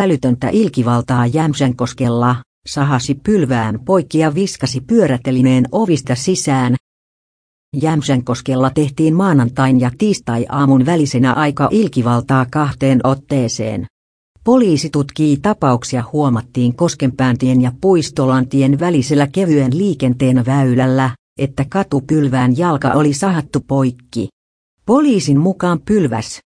Älytöntä ilkivaltaa Jämsänkoskella, sahasi pylvään poikki ja viskasi pyörätelineen ovista sisään. Jämsänkoskella tehtiin maanantain ja tiistai-aamun välisenä aika ilkivaltaa kahteen otteeseen. Poliisi tutkii tapauksia huomattiin Koskenpääntien ja Puistolantien välisellä kevyen liikenteen väylällä, että katupylvään jalka oli sahattu poikki. Poliisin mukaan pylväs,